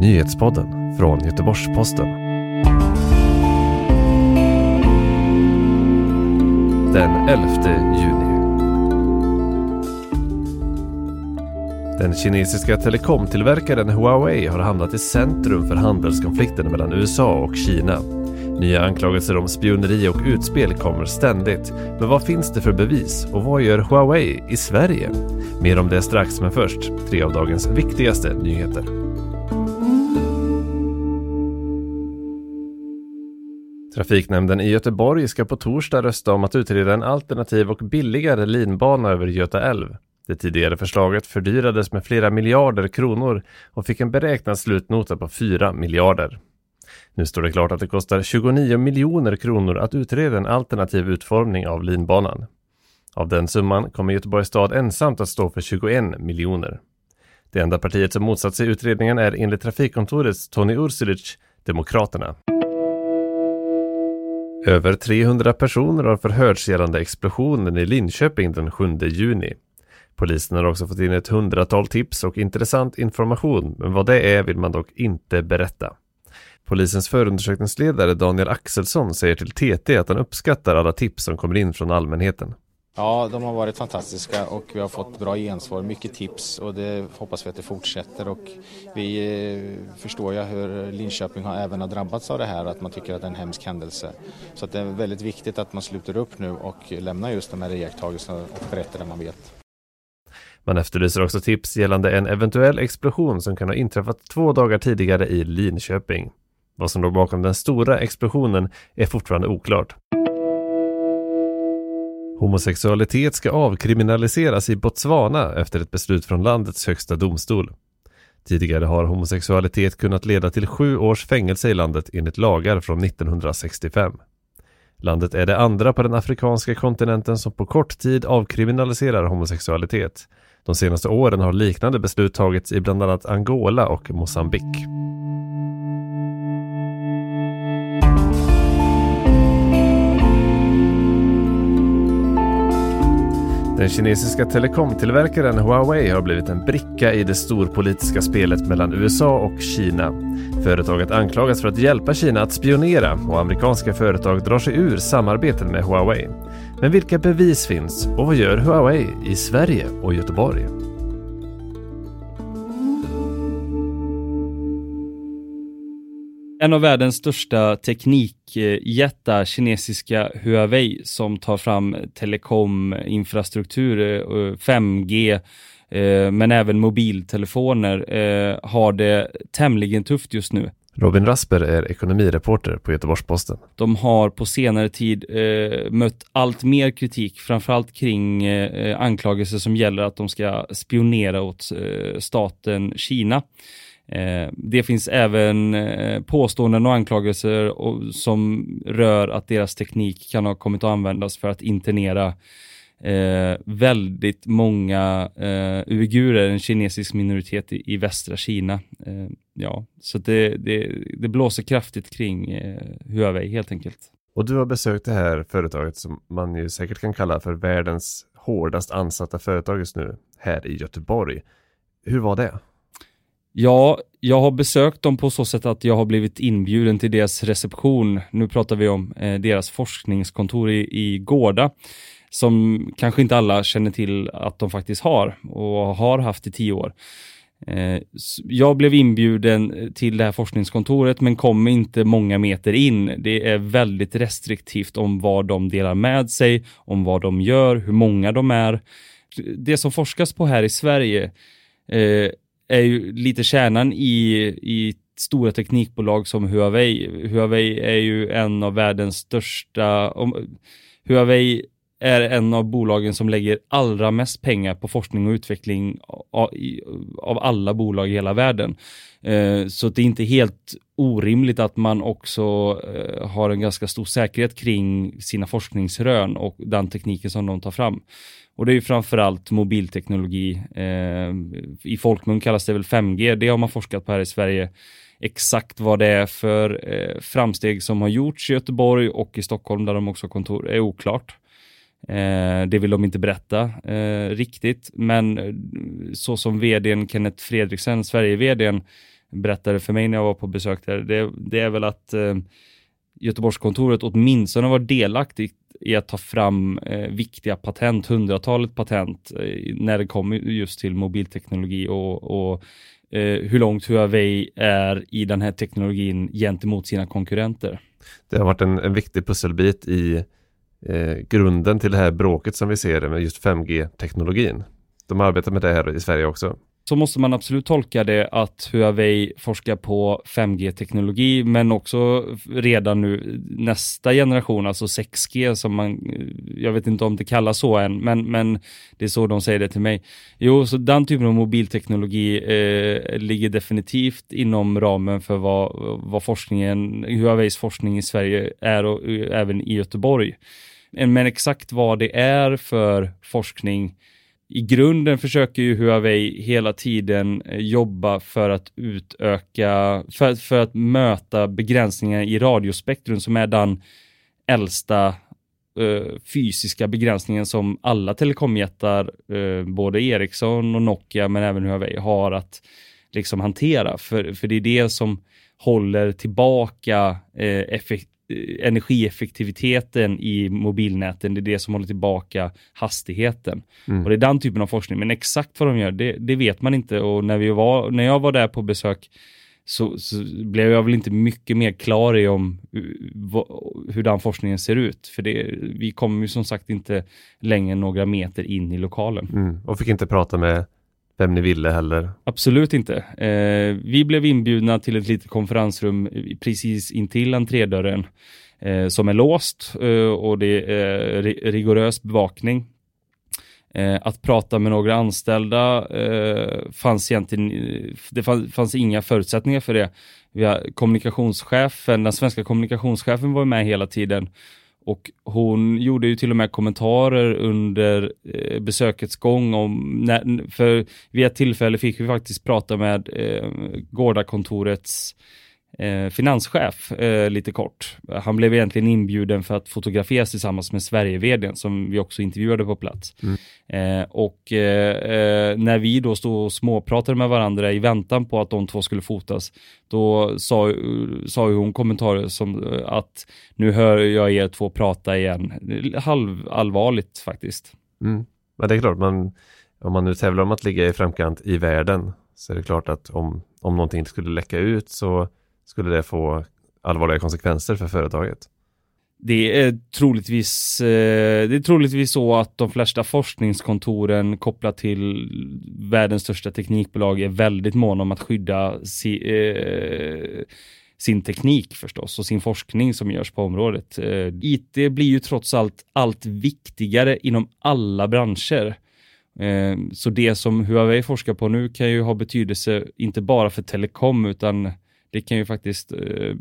Nyhetspodden från Göteborgs-Posten. Den 11 juni. Den kinesiska telekomtillverkaren Huawei har hamnat i centrum för handelskonflikten mellan USA och Kina. Nya anklagelser om spioneri och utspel kommer ständigt. Men vad finns det för bevis och vad gör Huawei i Sverige? Mer om det strax, men först tre av dagens viktigaste nyheter. Trafiknämnden i Göteborg ska på torsdag rösta om att utreda en alternativ och billigare linbana över Göta älv. Det tidigare förslaget fördyrades med flera miljarder kronor och fick en beräknad slutnota på 4 miljarder. Nu står det klart att det kostar 29 miljoner kronor att utreda en alternativ utformning av linbanan. Av den summan kommer Göteborgs stad ensamt att stå för 21 miljoner. Det enda partiet som motsatt sig utredningen är enligt Trafikkontorets Tony Ursulic Demokraterna. Över 300 personer har förhörts gällande explosionen i Linköping den 7 juni. Polisen har också fått in ett hundratal tips och intressant information, men vad det är vill man dock inte berätta. Polisens förundersökningsledare Daniel Axelsson säger till TT att han uppskattar alla tips som kommer in från allmänheten. Ja, de har varit fantastiska och vi har fått bra gensvar, mycket tips och det hoppas vi att det fortsätter och vi eh, förstår ju hur Linköping har även har drabbats av det här, att man tycker att det är en hemsk händelse. Så att det är väldigt viktigt att man sluter upp nu och lämnar just de här iakttagelserna och berättar det man vet. Man efterlyser också tips gällande en eventuell explosion som kan ha inträffat två dagar tidigare i Linköping. Vad som låg bakom den stora explosionen är fortfarande oklart. Homosexualitet ska avkriminaliseras i Botswana efter ett beslut från landets högsta domstol. Tidigare har homosexualitet kunnat leda till sju års fängelse i landet enligt lagar från 1965. Landet är det andra på den afrikanska kontinenten som på kort tid avkriminaliserar homosexualitet. De senaste åren har liknande beslut tagits i bland annat Angola och Mosambik. Den kinesiska telekomtillverkaren Huawei har blivit en bricka i det storpolitiska spelet mellan USA och Kina. Företaget anklagas för att hjälpa Kina att spionera och amerikanska företag drar sig ur samarbeten med Huawei. Men vilka bevis finns och vad gör Huawei i Sverige och Göteborg? En av världens största teknikjättar, kinesiska Huawei, som tar fram telekominfrastruktur, 5G, eh, eh, men även mobiltelefoner, eh, har det tämligen tufft just nu. Robin Rasper är ekonomireporter på Göteborgs-Posten. De har på senare tid eh, mött allt mer kritik, framförallt kring eh, anklagelser som gäller att de ska spionera åt eh, staten Kina. Eh, det finns även eh, påståenden och anklagelser som rör att deras teknik kan ha kommit att användas för att internera eh, väldigt många eh, uigurer, en kinesisk minoritet i, i västra Kina. Eh, ja, så det, det, det, blåser kraftigt kring eh, Huawei helt enkelt. Och du har besökt det här företaget som man ju säkert kan kalla för världens hårdast ansatta företag just nu, här i Göteborg. Hur var det? Ja, jag har besökt dem på så sätt att jag har blivit inbjuden till deras reception. Nu pratar vi om eh, deras forskningskontor i, i Gårda som kanske inte alla känner till att de faktiskt har och har haft i tio år. Eh, jag blev inbjuden till det här forskningskontoret men kom inte många meter in. Det är väldigt restriktivt om vad de delar med sig, om vad de gör, hur många de är. Det som forskas på här i Sverige eh, är ju lite kärnan i, i stora teknikbolag som Huawei. Huawei är ju en av världens största, om, Huawei är en av bolagen som lägger allra mest pengar på forskning och utveckling av, alla bolag i hela världen. Eh, så det är inte helt orimligt att man också eh, har en ganska stor säkerhet kring sina forskningsrön och den tekniken som de tar fram. Och det är ju framförallt mobilteknologi. Eh, I folkmun kallas det väl 5G. Det har man forskat på här i Sverige. Exakt vad det är för framsteg som har gjorts i Göteborg och i Stockholm där de också har kontor är oklart. Eh, det vill de inte berätta eh, riktigt, men eh, så som vdn Kenneth Fredriksen, Sverige-vdn, berättade för mig när jag var på besök där, det, det är väl att eh, Göteborgskontoret åtminstone var delaktigt i att ta fram eh, viktiga patent, hundratalet patent eh, när det kommer just till mobilteknologi och, och eh, hur långt Huawei är i den här teknologin gentemot sina konkurrenter. Det har varit en, en viktig pusselbit i eh, grunden till det här bråket som vi ser med just 5G-teknologin. De arbetar med det här i Sverige också så måste man absolut tolka det att Huawei forskar på 5G-teknologi, men också redan nu nästa generation, alltså 6G, som man, jag vet inte om det kallas så än, men, men det är så de säger det till mig. Jo, så den typen av mobilteknologi eh, ligger definitivt inom ramen för vad, vad forskningen, Huaweis forskning i Sverige är och eh, även i Göteborg. Men exakt vad det är för forskning i grunden försöker ju Huawei hela tiden eh, jobba för att utöka, för, för att möta begränsningar i radiospektrum som är den äldsta eh, fysiska begränsningen som alla telekomjättar, eh, både Ericsson och Nokia men även Huawei har att liksom hantera. För, för det är det som håller tillbaka uh, effekt, energieffektiviteten i mobilnäten, det är det som håller tillbaka hastigheten. Mm. Och det är den typen av forskning. Men exakt vad de gör, det, det vet man inte. Och när, vi var, när jag var där på besök så, så, blev jag väl inte mycket mer klar i om uh, hur den forskningen ser ut. För det, vi kom ju som sagt inte längre några meter in i lokalen. Mm. Och fick inte prata med vem ni ville heller? Absolut inte. Eh, vi blev inbjudna till ett litet konferensrum precis intill entrédörren eh, som är låst eh, och det är rigorös bevakning. Eh, att prata med några anställda eh, fanns egentligen, det fanns, fanns, inga förutsättningar för det. Vi har kommunikationschefen, den svenska kommunikationschefen var med hela tiden och hon gjorde ju till och med kommentarer under eh, besökets gång om, när, för vid ett tillfälle fick vi faktiskt prata med eh, Gårdakontorets eh, finanschef eh, lite kort. Han blev egentligen inbjuden för att fotograferas tillsammans med Sverige-vdn som vi också intervjuade på plats. Mm. Eh, och eh, eh, när vi då stod och småpratade med varandra i väntan på att de två skulle fotas, då sa, sa ju hon kommentarer som eh, att nu hör jag er två prata igen. Halvallvarligt faktiskt. Mm. Men det är klart, man, om man nu tävlar om att ligga i framkant i världen så är det klart att om, om någonting skulle läcka ut så skulle det få allvarliga konsekvenser för företaget? Det är troligtvis, eh, det är troligtvis så att de flesta forskningskontoren kopplat till världens största teknikbolag är väldigt måna om att skydda si, eh, sin teknik förstås och sin forskning som görs på området. Eh, IT blir ju trots allt allt viktigare inom alla branscher. Eh, så det som Huawei forskar på nu kan ju ha betydelse inte bara för telekom utan det kan ju faktiskt eh,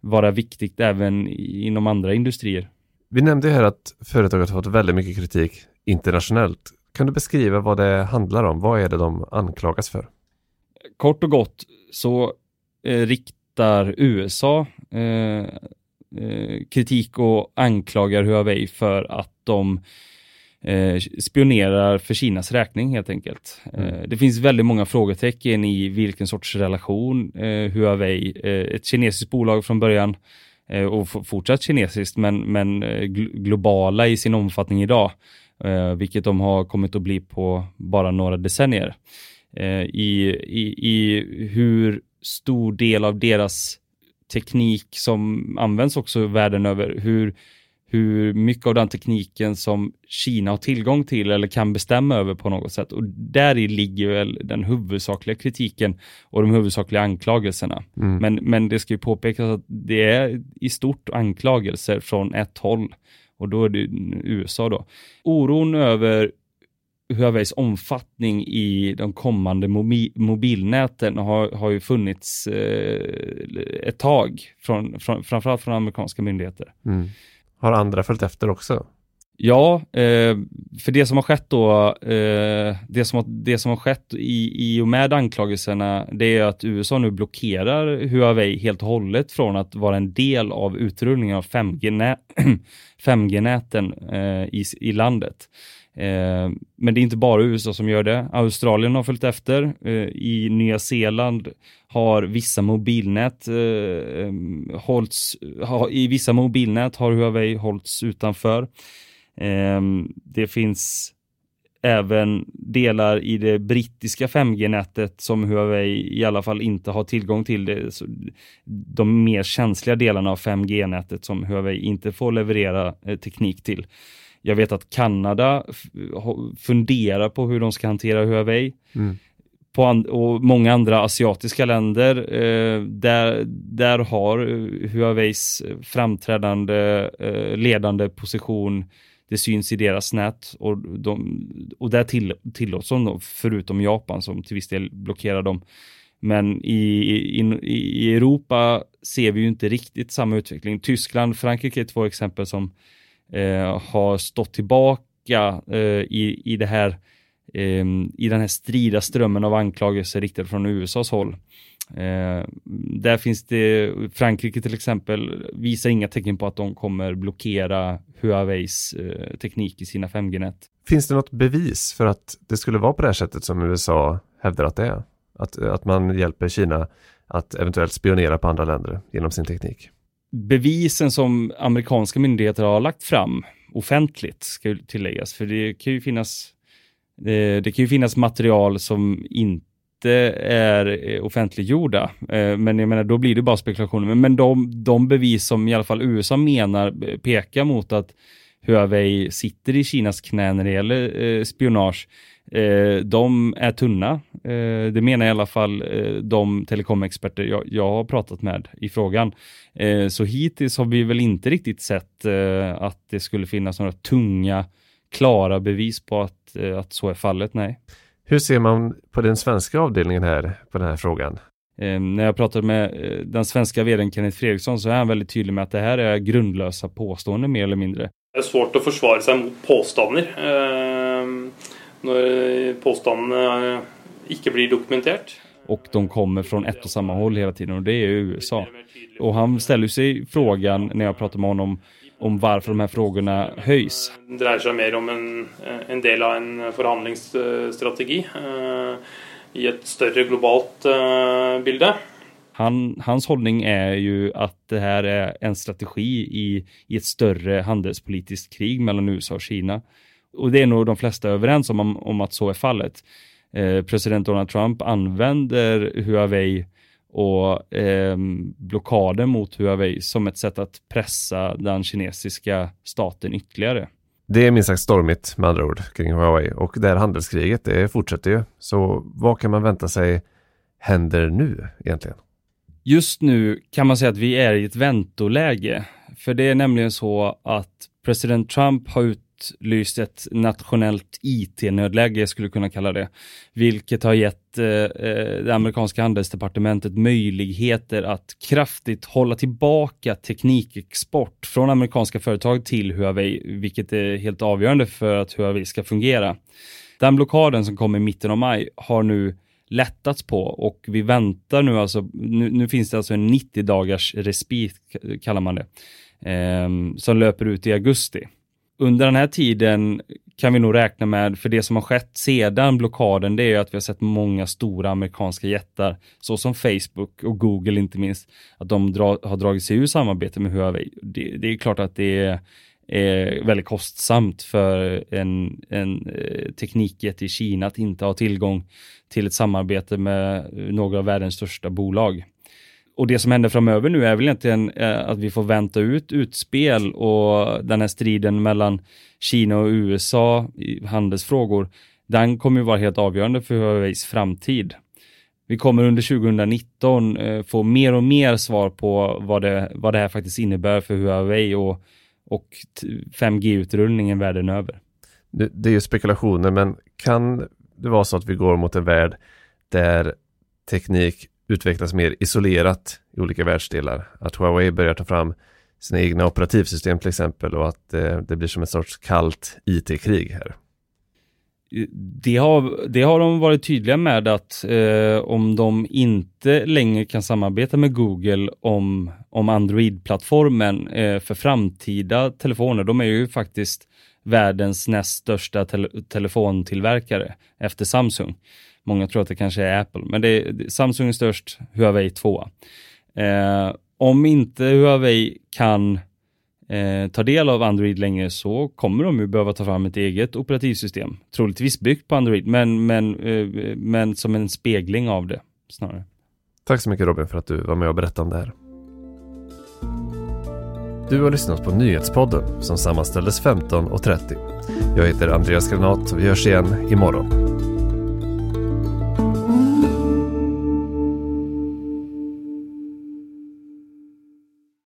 vara viktigt även inom andra industrier. Vi nämnde här att företaget har fått väldigt mycket kritik internationellt. Kan du beskriva vad det handlar om? Vad är det de anklagas för? Kort och gott så eh, riktar USA eh, eh, kritik och anklagar Huawei för att de eh, spionerar för Kinas räkning helt enkelt. Mm. Eh, det finns väldigt många frågetecken i vilken sorts relation eh, Huawei, eh, ett kinesiskt bolag från början eh, och fortsatt kinesiskt men, men eh, globala i sin omfattning idag, vilket de har kommit att bli på bara några decennier. I, i, I hur stor del av deras teknik som används också världen över, hur hur mycket av den tekniken som Kina har tillgång till eller kan bestämma över på något sätt. Och där i ligger väl den huvudsakliga kritiken och de huvudsakliga anklagelserna. Mm. Men, men det ska ju påpekas att det är i stort anklagelser från ett håll och då är det USA då. Oron över Huaweis omfattning i de kommande mobi mobilnäten har, har ju funnits eh, ett tag, från, från, framförallt från amerikanska myndigheter. Mm. Har andra följt efter också? Ja, eh, för det som har skett då, eh, det, som har, det som har skett i, i och med anklagelserna, det är att USA nu blockerar Huawei helt och hållet från att vara en del av utrullningen av 5G-näten 5G eh, i, i landet. Eh, men det är inte bara USA som gör det. Australien har följt efter. Eh, I Nya Zeeland har vissa mobilnät eh, eh hållts, ha, i vissa mobilnät har Huawei hållits utanför. Eh, det finns även delar i det brittiska 5G-nätet som Huawei i alla fall inte har tillgång till. Det, de mer känsliga delarna av 5G-nätet som Huawei inte får leverera eh, teknik till. Jag vet att Kanada funderar på hur de ska hantera Huawei. Mm. Och många andra asiatiska länder, eh, där, där har Huaweis framträdande eh, ledande position det syns i deras nät och, de, och där till, tillåts de då, förutom Japan som till viss del blockerar dem. Men i, i, i Europa ser vi ju inte riktigt samma utveckling. Tyskland, Frankrike är två exempel som eh, har stått tillbaka eh, i, i det här eh, i den här strida strömmen av anklagelser riktade från USAs håll. Eh, där finns det, Frankrike till exempel, visar inga tecken på att de kommer blockera Huaweis eh, teknik i sina 5G-nät. Finns det något bevis för att det skulle vara på det här sättet som USA hävdar att det är? Att, att man hjälper Kina att eventuellt spionera på andra länder genom sin teknik? Bevisen som amerikanska myndigheter har lagt fram offentligt ska tilläggas, för det kan ju finnas det, det kan ju finnas material som inte är eh, offentliggjorda. Eh, men jag menar, då blir det bara spekulationer. Men de, de bevis som i alla fall USA menar eh, pekar mot att Huawei sitter i Kinas knä när det gäller spionage, de är tunna. Det menar i alla fall de telekomexperter jag, jag har pratat med i frågan. Så hittills har vi väl inte riktigt sett att det skulle finnas några tunga, klara bevis på att, att så är fallet, nej. Hur ser man på den svenska avdelningen här på den här frågan? Eh, när jag pratade med eh, den svenska vdn Kenneth Fredriksson så är han väldigt tydlig med att det här är grundlösa påståenden mer eller mindre. Det är svårt att försvara sig mot påståenden eh, när påståendena inte blir dokumenterat. Och de kommer från ett och samma håll hela tiden och det är USA. Och han ställer sig frågan när jag pratar med honom om varför de här frågorna höjs. Det dreier sig mer om en, en del av en förhandlingsstrategi eh, i ett större globalt eh, bilde. Han, hans hållning är ju att det här är en strategi i, i ett större handelspolitiskt krig mellan USA och Kina. Och det är nog de flesta överens om, om att så är fallet. Eh, president Donald Trump använder Huawei och eh, blockaden mot Huawei som ett sätt att pressa den kinesiska staten ytterligare. Det är minst sagt stormigt med andra ord kring Huawei och det här handelskriget det fortsätter ju. Så vad kan man vänta sig händer nu egentligen? Just nu kan man säga att vi är i ett väntoläge. För det är nämligen så att president Trump har ut utlyst ett nationellt IT-nödläge, jag skulle kunna kalla det, vilket har gett eh, eh, det amerikanska handelsdepartementet möjligheter att kraftigt hålla tillbaka teknikexport från amerikanska företag till Huawei, vilket är helt avgörande för att Huawei ska fungera. Den blockaden som kom i mitten av maj har nu lättats på och vi väntar nu alltså, nu, nu finns det alltså en 90 dagars respit kallar man det, eh, som löper ut i augusti under den här tiden kan vi nog räkna med, för det som har skett sedan blockaden, det är att vi har sett många stora amerikanska jättar, såsom Facebook och Google inte minst, att de dra, har dragit sig ur samarbete med Huawei. Det, det är klart att det är, är väldigt kostsamt för en, en eh, teknikjätte i Kina att inte ha tillgång till ett samarbete med några av världens största bolag och det som händer framöver nu är väl egentligen eh, att vi får vänta ut utspel och den här striden mellan Kina och USA i handelsfrågor, den kommer ju vara helt avgörande för Huaweis framtid. Vi kommer under 2019 eh, få mer och mer svar på vad det, vad det här faktiskt innebär för Huawei och, och 5G-utrullningen världen över. Det, det är ju spekulationer, men kan det vara så att vi går mot en värld där teknik utvecklas mer isolerat i olika världsdelar. Att Huawei börjar ta fram sina egna operativsystem till exempel och att eh, det blir som ett sorts kallt IT-krig här. Eh, det har, det har de varit tydliga med att eh, om de inte längre kan samarbeta med Google om, om Android-plattformen eh, för framtida telefoner, de är ju faktiskt världens näst största te telefontillverkare efter Samsung. Många tror att det kanske är Apple, men det Samsung är störst, Huawei tvåa. Eh, om inte Huawei kan eh, ta del av Android längre så kommer de ju behöva ta fram ett eget operativsystem. Troligtvis byggt på Android, men, men, eh, men som en spegling av det snarare. Tack så mycket Robin för att du var med och berättade om det här. Du har lyssnat på Nyhetspodden som sammanställdes 15.30. Jag heter Andreas Granat och vi hörs igen imorgon.